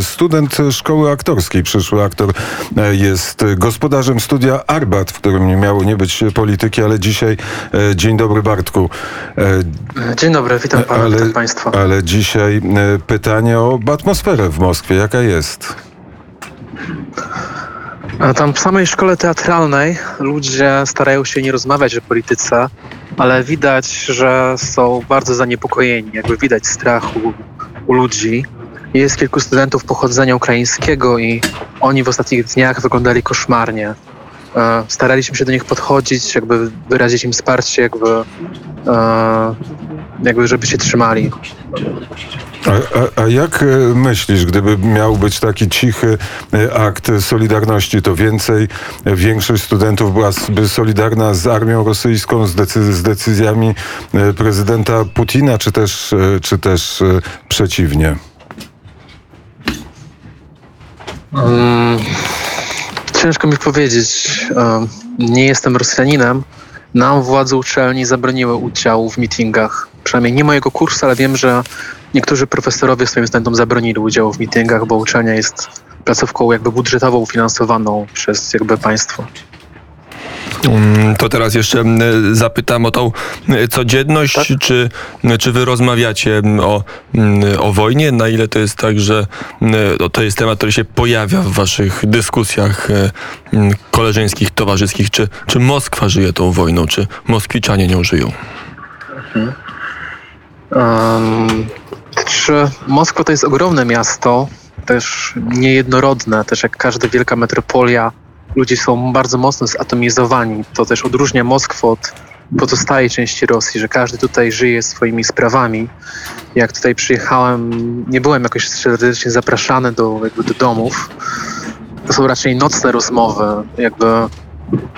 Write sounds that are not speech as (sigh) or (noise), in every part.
Student szkoły aktorskiej, przyszły aktor, e, jest gospodarzem studia Arbat, w którym nie miało nie być polityki, ale dzisiaj e, dzień dobry Bartku. Dzień dobry, witam pana, ale, witam państwa. Ale dzisiaj pytanie o atmosferę w Moskwie. Jaka jest? Tam w samej szkole teatralnej ludzie starają się nie rozmawiać o polityce, ale widać, że są bardzo zaniepokojeni. Jakby widać strach u, u ludzi. Jest kilku studentów pochodzenia ukraińskiego i oni w ostatnich dniach wyglądali koszmarnie. E, staraliśmy się do nich podchodzić, jakby wyrazić im wsparcie, jakby, e, jakby żeby się trzymali. A, a, a, jak e, myślisz, gdyby miał być taki cichy akt solidarności, to więcej, większość studentów byłaby solidarna z armią rosyjską, z, decyz z decyzjami prezydenta Putina, czy też, czy też przeciwnie? Um ciężko mi powiedzieć. Nie jestem Rosjaninem. Nam władze uczelni zabroniły udziału w meetingach. Przynajmniej nie mojego kursu, ale wiem, że niektórzy profesorowie swoim studentom zabronili udziału w meetingach, bo uczelnia jest placówką jakby budżetową finansowaną przez jakby państwo. Mm, to teraz jeszcze mm, zapytam o tą mm, codzienność, tak? czy, czy wy rozmawiacie o, o wojnie? Na ile to jest tak, że to jest temat, który się pojawia w waszych dyskusjach e, koleżeńskich, towarzyskich? Czy, czy Moskwa żyje tą wojną, czy Moskwiczanie nią żyją? Um, czy Moskwa to jest ogromne miasto, też niejednorodne, też jak każda wielka metropolia ludzie są bardzo mocno zatomizowani. To też odróżnia Moskwę od pozostałej części Rosji, że każdy tutaj żyje swoimi sprawami. Jak tutaj przyjechałem, nie byłem jakoś serdecznie zapraszany do, jakby do domów. To są raczej nocne rozmowy. Jakby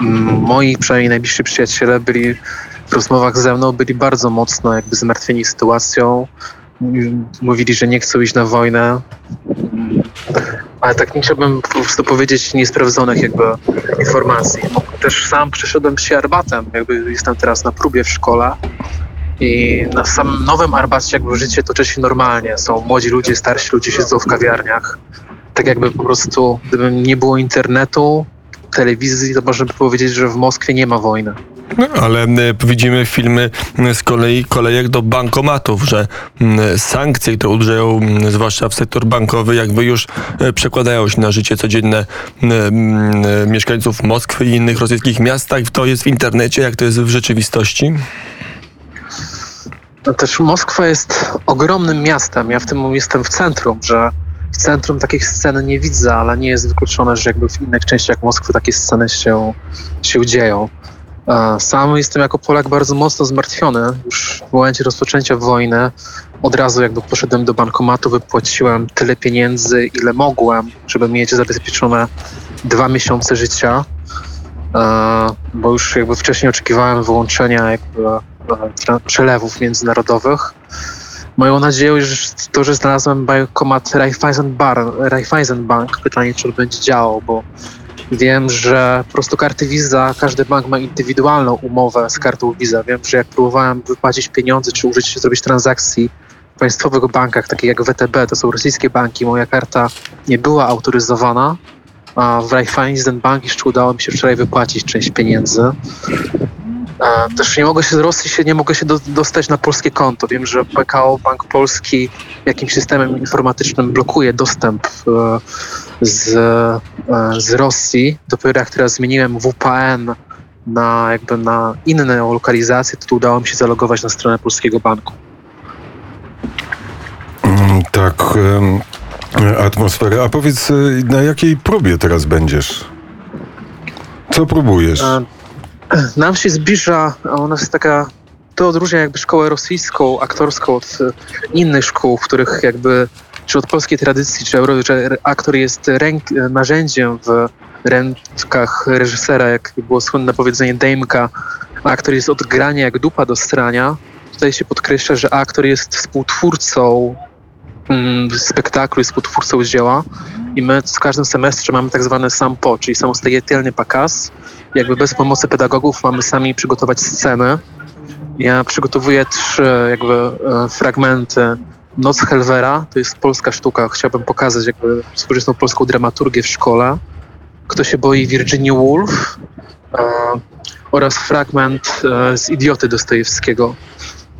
mm, moi przynajmniej najbliżsi przyjaciele byli w rozmowach ze mną byli bardzo mocno jakby zmartwieni sytuacją. Mówili, że nie chcą iść na wojnę ale tak nie chciałbym po prostu powiedzieć niesprawdzonych jakby informacji. Też sam przeszedłem się Arbatem, jakby jestem teraz na próbie w szkole i na samym nowym Arbacie jakby życie toczy się normalnie. Są młodzi ludzie, starsi ludzie siedzą w kawiarniach. Tak jakby po prostu, gdyby nie było internetu, telewizji, to można by powiedzieć, że w Moskwie nie ma wojny. No, ale widzimy filmy z kolei kolejek do bankomatów, że sankcje, które uderzają zwłaszcza w sektor bankowy, jakby już e, przekładają się na życie codzienne mieszkańców Moskwy i innych rosyjskich miastach. To jest w internecie, jak to jest w rzeczywistości? No też Moskwa jest ogromnym miastem. Ja w tym jestem w centrum, że w centrum takich scen nie widzę, ale nie jest wykluczone, że jakby w innych częściach Moskwy takie sceny się, się dzieją. Sam jestem jako Polak bardzo mocno zmartwiony. Już w momencie rozpoczęcia wojny od razu jakby poszedłem do bankomatu, wypłaciłem tyle pieniędzy, ile mogłem, żeby mieć zabezpieczone dwa miesiące życia, bo już jakby wcześniej oczekiwałem wyłączenia jakby przelewów międzynarodowych. Moją nadzieją jest to, że znalazłem bankomat Raiffeisen Bank. Pytanie, czy on będzie działał, bo Wiem, że po prostu karty Visa, każdy bank ma indywidualną umowę z kartą Visa. Wiem, że jak próbowałem wypłacić pieniądze czy użyć, zrobić transakcji w państwowych bankach, takich jak WTB, to są rosyjskie banki, moja karta nie była autoryzowana, a w Raiffeisen Bank jeszcze udało mi się wczoraj wypłacić część pieniędzy. Też nie mogę się z Rosji się, nie mogę się do, dostać na polskie konto. Wiem, że PKO Bank Polski jakimś systemem informatycznym blokuje dostęp e, z, e, z Rosji. Dopiero jak teraz zmieniłem WPN na jakby na inną lokalizację, to udało mi się zalogować na stronę polskiego banku. Mm, tak, atmosferę. A powiedz, e, na jakiej próbie teraz będziesz? Co próbujesz? (clears throat) Nam się zbliża, ona jest taka, to odróżnia jakby szkołę rosyjską, aktorską od innych szkół, w których jakby, czy od polskiej tradycji, czy, że aktor jest ręk, narzędziem w rękach reżysera, jak było słynne powiedzenie Dejmka, aktor jest od grania jak dupa do strania. Tutaj się podkreśla, że aktor jest współtwórcą mm, spektaklu, jest współtwórcą dzieła i my w każdym semestrze mamy tak zwane sampo, czyli samostojelny pakaz. Jakby bez pomocy pedagogów mamy sami przygotować scenę. Ja przygotowuję trzy jakby e, fragmenty Noc Helwera, to jest polska sztuka, chciałbym pokazać jakby współczesną polską dramaturgię w szkole. Kto się boi Virginia Woolf e, oraz fragment e, z Idioty Dostojewskiego.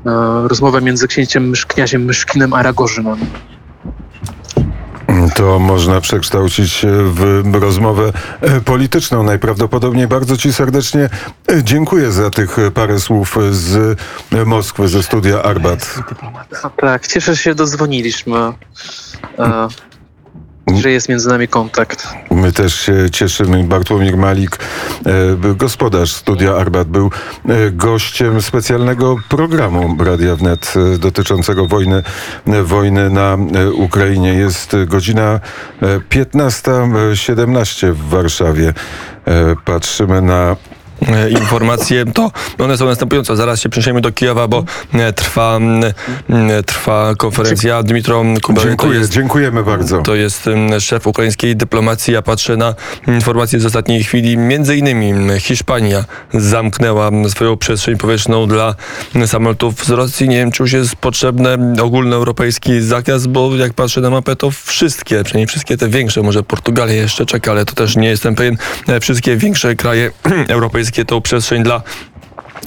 E, rozmowa między księciem, kniaziem Myszkinem a Ragorzynem. To można przekształcić w rozmowę e, polityczną najprawdopodobniej. Bardzo Ci serdecznie e, dziękuję za tych parę słów z Moskwy, ze studia Arbat. A tak, cieszę się, dozwoniliśmy. E, że jest między nami kontakt. My też się cieszymy. Bartłomir Malik, e, gospodarz studia Arbat, był e, gościem specjalnego programu Radia Wnet e, dotyczącego wojny, wojny na Ukrainie. Jest godzina e, 15.17 w Warszawie. Patrzymy na informacje, to one są następujące. Zaraz się przeniesiemy do Kijowa, bo e, trwa, m, trwa konferencja. Dmitro Kuba to Dziękuję, jest, dziękujemy bardzo. to jest szef ukraińskiej dyplomacji. Ja patrzę na informacje z ostatniej chwili. Między innymi Hiszpania zamknęła swoją przestrzeń powietrzną dla samolotów z Rosji. Nie wiem, czy już jest potrzebny ogólnoeuropejski zakaz, bo jak patrzę na mapę, to wszystkie, przynajmniej wszystkie te większe, może Portugalia jeszcze czeka, ale to też nie jestem pewien. E, Wszystkie większe kraje (clears throat) europejskie tą przestrzeń dla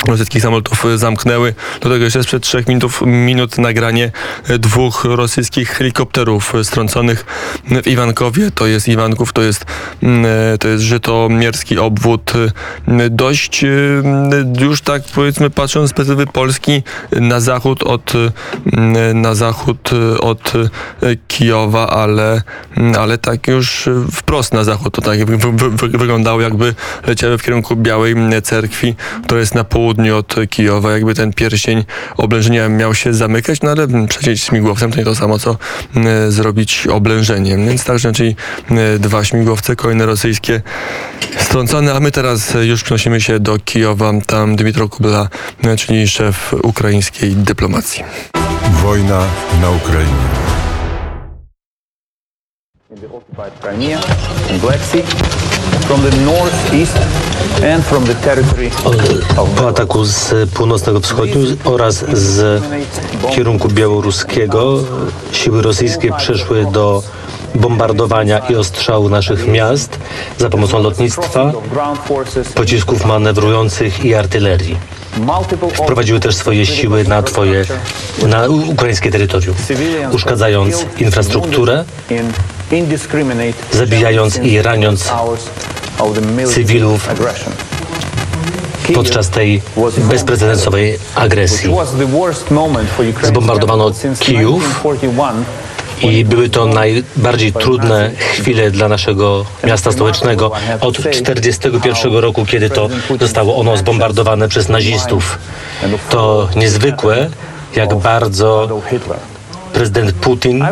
rosyjskich samolotów e, zamknęły. Do tego jeszcze sprzed trzech minut, minut nagranie e, dwóch rosyjskich helikopterów e, strąconych w Iwankowie. To jest Iwanków, to jest, mm, to jest żytomierski obwód. Dość już tak powiedzmy patrząc z perspektywy Polski na zachód od, na zachód od Kijowa, ale, mm, ale tak już wprost na zachód. To tak wy, wy, wy, wyglądało jakby leciały w kierunku Białej mm, Cerkwi, która jest na południu od Kijowa. Jakby ten pierścień oblężenia miał się zamykać, no ale przecieć śmigłowcem to nie to samo, co zrobić oblężeniem. Więc także, czyli dwa śmigłowce, kolejne rosyjskie strącone, a my teraz już przenosimy się do Kijowa. Tam Dmitro Kubla, czyli szef ukraińskiej dyplomacji. Wojna na Ukrainie. In the occupied Crimea Black Sea, from the northeast and from the territory of po ataku z północnego wschodu oraz z kierunku białoruskiego siły rosyjskie przeszły do bombardowania i ostrzału naszych miast za pomocą lotnictwa, pocisków manewrujących i artylerii. Multiple Prowadziły też swoje siły na twoje, na ukraińskie terytorium, uszkadzając infrastrukturę, zabijając i raniąc cywilów podczas tej bezprecedensowej agresji. Zbombardowano Kijów. 1941, I były to najbardziej trudne chwile dla naszego miasta stołecznego od 1941 roku, kiedy to zostało ono zbombardowane przez nazistów. To niezwykłe, jak bardzo prezydent Putin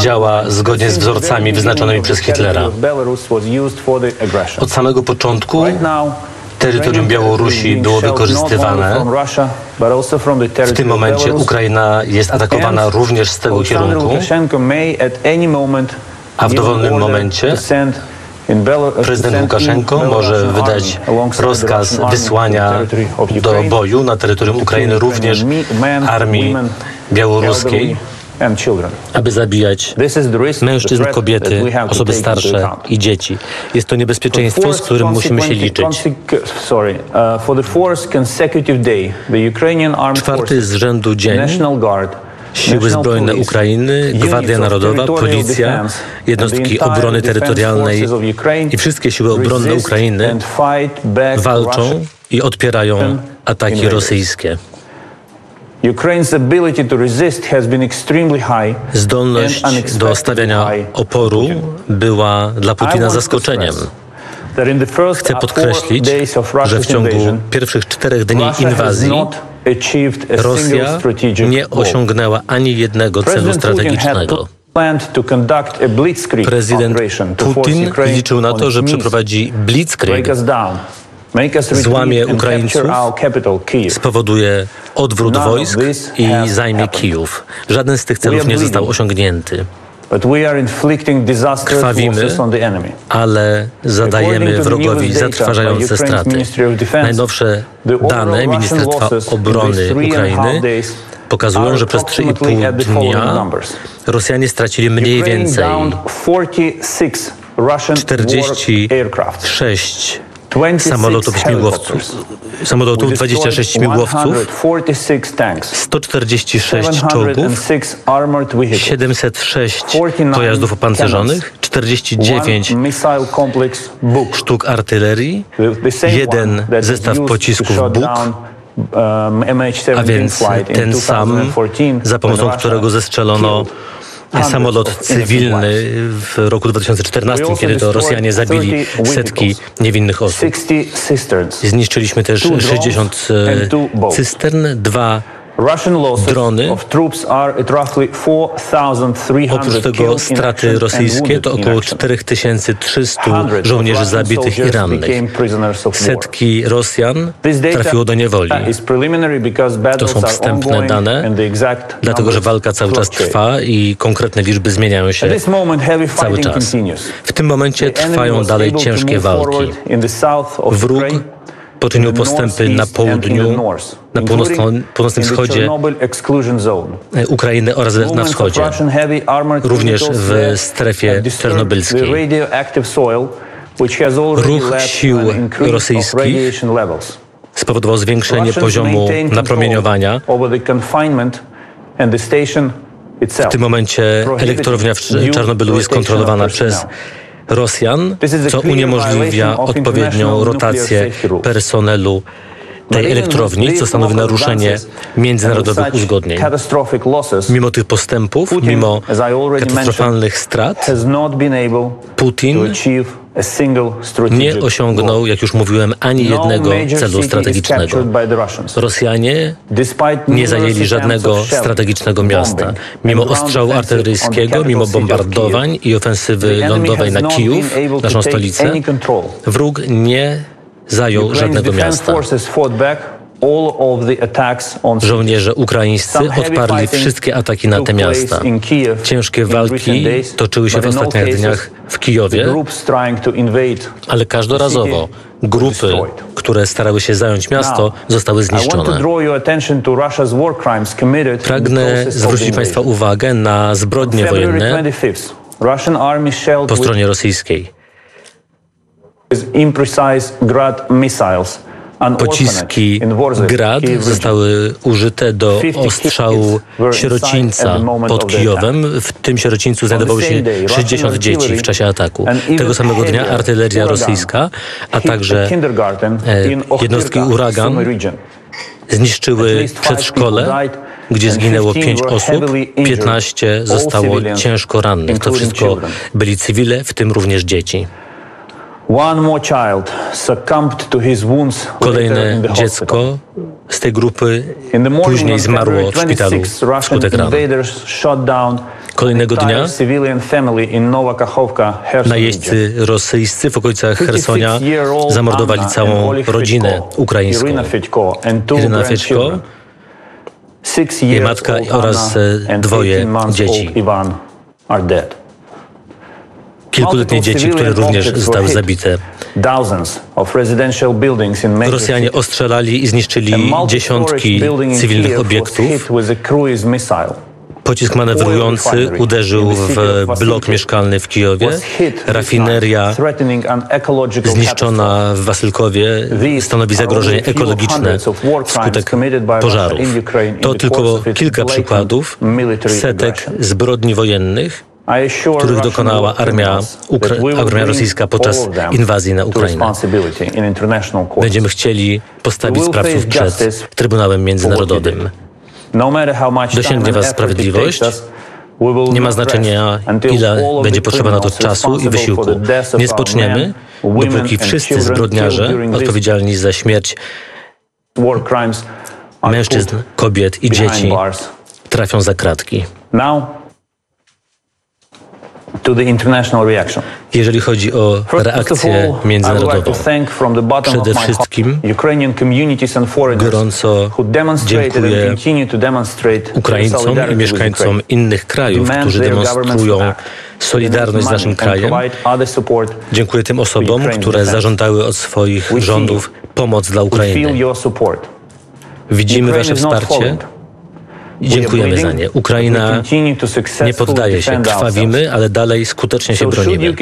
działa zgodnie z wzorcami wyznaczonymi przez Hitlera. Od samego początku terytorium Białorusi było wykorzystywane. W tym momencie Ukraina jest atakowana również z tego kierunku. A w dowolnym momencie Prezydent Łukaszenko może wydać rozkaz wysłania do boju na terytorium Ukrainy również armii białoruskiej, aby zabijać mężczyzn, kobiety, osoby starsze i dzieci. Jest to niebezpieczeństwo, z którym musimy się liczyć. Czwarty z rzędu dzień Siły Zbrojne Ukrainy, Gwardia Narodowa, Policja, jednostki obrony terytorialnej i wszystkie siły obronne Ukrainy walczą i odpierają ataki rosyjskie. Zdolność do stawiania oporu była dla Putina zaskoczeniem. Chcę podkreślić, że w ciągu pierwszych czterech dni inwazji Rosja nie osiągnęła ani jednego celu strategicznego. Prezydent Putin liczył na to, że przeprowadzi blitzkrieg, złamie Ukraińców, spowoduje odwrót wojsk i zajmie Kijów. Żaden z tych celów nie został osiągnięty. Krwawimy, ale zadajemy wrogowi zatrważające straty. Najnowsze dane Ministerstwa Obrony Ukrainy pokazują, że przez 3,5 approximately at the following dnia. Rosjanie stracili mniej więcej downed 46 Russian war aircraft. 46 26 samolotów śmigłowców, samolotów, We destroyed 26 śmigłowców, 146 tanks, 146 czołgów, 706 armored vehicles, 706 49 pojazdów opancerzonych, cannons, 49 one missile complex Buk, sztuk artylerii, jeden zestaw pocisków Buk, um, MH17 a więc ten sam, 2014, za pomocą którego zestrzelono samolot cywilny w roku 2014, We also kiedy to Rosjanie zabili 30 setki niewinnych osób. 60 cisterns. Zniszczyliśmy też Two drones 60 and two e, cystern, dwa drony. of troops are at roughly 4,300 Oprócz tego straty rosyjskie to około action. 4300 Hundreds of żołnierzy zabitych i rannych. Setki Rosjan trafiło do niewoli. To są wstępne dane, dlatego że walka cały czas trwa i konkretne liczby zmieniają się cały czas. W tym momencie trwają dalej ciężkie walki. Wróg poczynił postępy na południu, na północnym wschodzie e, Ukrainy oraz na wschodzie. Również w strefie already Ruch sił rosyjskich. Spowodował zwiększenie poziomu napromieniowania. W tym momencie elektrownia w Czarnobylu jest kontrolowana przez Rosjan, co uniemożliwia odpowiednią rotację personelu tej elektrowni, co stanowi naruszenie międzynarodowych uzgodnień. Mimo tych postępów, mimo katastrofalnych strat, Putin nie osiągnął, jak już mówiłem, ani No jednego celu strategicznego. Rosjanie nie zajęli żadnego strategicznego miasta. Mimo ostrzału artyleryjskiego, mimo bombardowań i ofensywy lądowej na Kijów, naszą stolicę, wróg nie zajął żadnego miasta. Żołnierze ukraińscy odparli wszystkie ataki na te miasta. Ciężkie walki toczyły się w ostatnich dniach w Kijowie, ale każdorazowo grupy, które starały się zająć miasto, zostały zniszczone. Pragnę zwrócić. Państwa uwagę na zbrodnie wojenne 25th, Russian army shelled po stronie rosyjskiej. Pociski Grad zostały użyte do 50 ostrzału sierocińca pod Kijowem. W tym sierocińcu znajdowało się day, Russian 60 dzieci w czasie ataku. Tego samego dnia artyleria rosyjska, a także e, jednostki Uragan zniszczyły przedszkole, gdzie zginęło 15 pięć were osób, heavily injured. 15 All zostało ciężko rannych. To wszystko byli cywile, w tym również dzieci. Kolejne dziecko z tej grupy później zmarło w szpitalu 26, Russian wskutek ran. invaders shot down Kolejnego dnia. Najeźdcy rosyjscy w okolicach 56-year-old zamordowali całą rodzinę ukraińską. Irina. Six jej matka oraz, e, dwoje 18 months dzieci. Kilkuletnie dzieci, które również zostały zabite. Rosjanie ostrzelali i zniszczyli dziesiątki cywilnych obiektów. Pocisk manewrujący uderzył w blok mieszkalny w Kijowie. Rafineria zniszczona w Wasylkowie stanowi zagrożenie ekologiczne wskutek pożarów. To tylko kilka przykładów setek zbrodni wojennych, których dokonała armia, Ukra- armia rosyjska podczas inwazji na Ukrainę. Będziemy chcieli postawić sprawców przed Trybunałem Międzynarodowym. No Dosięgnie was sprawiedliwość. Nie ma znaczenia, ile będzie potrzeba na to czasu i wysiłku. Nie spoczniemy, dopóki wszyscy zbrodniarze odpowiedzialni za śmierć mężczyzn, kobiet i dzieci trafią za kratki. Now to the international reaction. Jeżeli chodzi o reakcję międzynarodową, Przede wszystkim gorąco dziękuję Ukraińcom i mieszkańcom innych krajów, którzy demonstrują solidarność z naszym krajem. Dziękuję tym osobom, które zażądały od swoich rządów pomoc dla Ukrainy. Widzimy wasze wsparcie. Dziękujemy za nie. Ukraina nie poddaje się, krwawimy, ale dalej skutecznie się bronimy.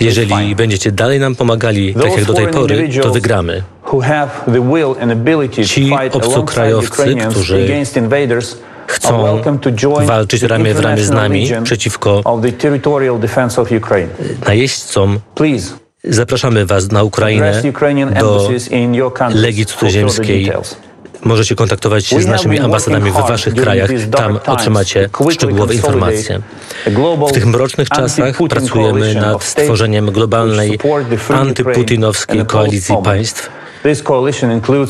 Jeżeli będziecie dalej nam pomagali, tak jak do tej pory, to wygramy. Ci obcokrajowcy, którzy chcą walczyć ramię w ramię z nami przeciwko najeźdźcom, zapraszamy Was na Ukrainę do Legii Cudzoziemskiej. Możecie kontaktować się z naszymi ambasadami w Waszych krajach. Tam otrzymacie szczegółowe informacje. W tych mrocznych czasach pracujemy nad stworzeniem globalnej antyputinowskiej koalicji państw.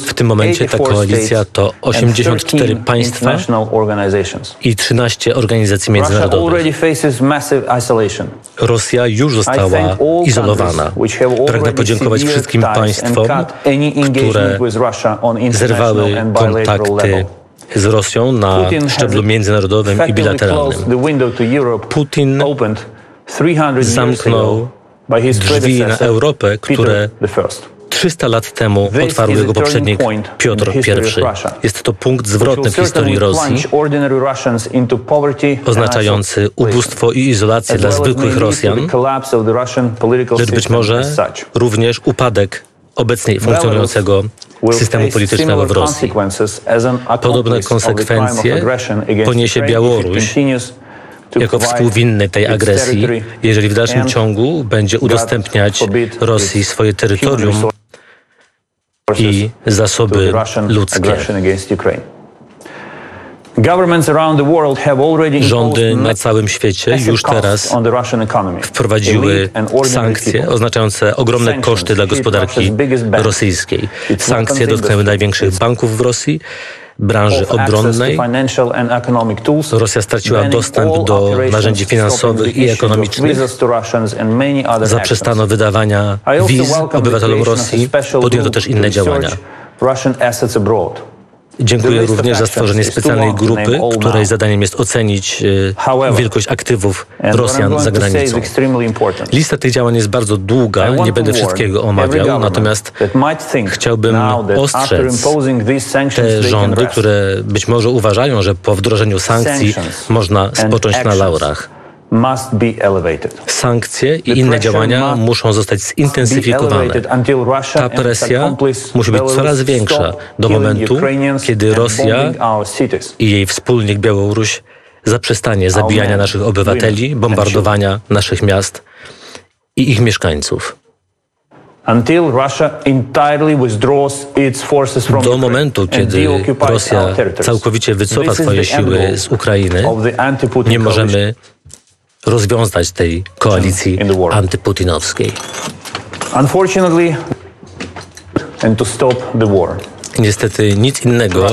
W tym momencie ta koalicja to 84 państwa i 13 organizacji międzynarodowych. Rosja już została izolowana. Pragnę podziękować wszystkim państwom, które zerwały kontakty z Rosją na szczeblu międzynarodowym i bilateralnym. Putin zamknął drzwi na Europę, które 300 lat temu otwarł jego poprzednik Piotr I. Jest to punkt zwrotny w historii Rosji, oznaczający ubóstwo i izolację dla zwykłych Rosjan, lecz być może również upadek obecnie funkcjonującego systemu politycznego w Rosji. Podobne konsekwencje poniesie Białoruś jako współwinny tej agresji, jeżeli w dalszym ciągu będzie udostępniać Rosji swoje terytorium i zasoby ludzkie. Rządy na całym świecie już teraz wprowadziły sankcje oznaczające ogromne koszty dla gospodarki rosyjskiej. Sankcje dotknęły największych banków w Rosji, branży obronnej. Rosja straciła dostęp do narzędzi finansowych i ekonomicznych. Zaprzestano wydawania wiz obywatelom Rosji. Podjęto też inne działania. Dziękuję również za stworzenie specjalnej grupy, której zadaniem jest ocenić wielkość aktywów Rosjan za granicą. Lista tych działań jest bardzo długa, nie będę wszystkiego omawiał, natomiast chciałbym ostrzec te rządy, które być może uważają, że po wdrożeniu sankcji można spocząć na laurach. Sankcje i inne działania muszą zostać zintensyfikowane. Ta presja musi być coraz większa do momentu, kiedy Rosja i jej wspólnik Białoruś zaprzestanie zabijania naszych obywateli, bombardowania naszych miast i ich mieszkańców. Do momentu, kiedy Rosja całkowicie wycofa swoje siły z Ukrainy, nie możemy rozwiązać tej koalicji antyputinowskiej. Niestety nic innego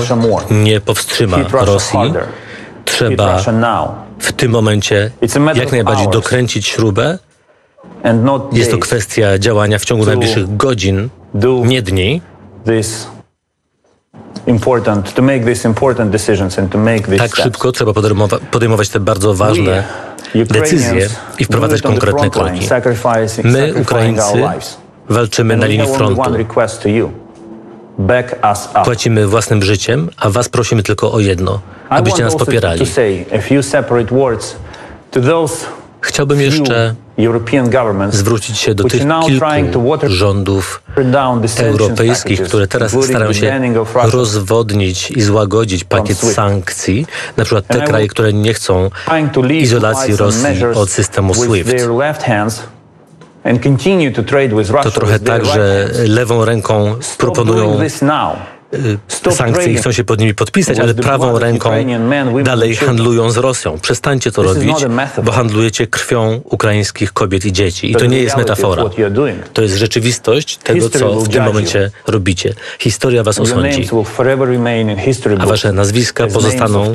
nie powstrzyma Rosji. Trzeba w tym momencie jak najbardziej dokręcić śrubę. Jest to kwestia działania w ciągu najbliższych godzin, nie dni. Tak szybko trzeba podejmować te bardzo ważne decyzje i wprowadzać konkretne kroki. My, Ukraińcy, walczymy na linii frontu. Płacimy własnym życiem, a Was prosimy tylko o jedno, abyście nas popierali. Chciałbym jeszcze zwrócić się do tych kilku rządów europejskich, które teraz starają się rozwodnić i złagodzić pakiet sankcji, na przykład te kraje, które nie chcą izolacji Rosji od systemu SWIFT. To trochę tak, że lewą ręką proponują sankcje i chcą się pod nimi podpisać, ale prawą ręką dalej handlują z Rosją. Przestańcie to robić, bo handlujecie krwią ukraińskich kobiet i dzieci. I to nie jest metafora. To jest rzeczywistość tego, co w tym momencie robicie. Historia was osądzi. A wasze nazwiska pozostaną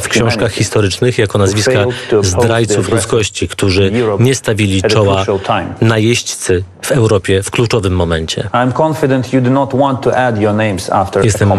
w książkach historycznych jako nazwiska zdrajców ludzkości, którzy nie stawili czoła najeźdźcy w Europie w kluczowym momencie. Jestem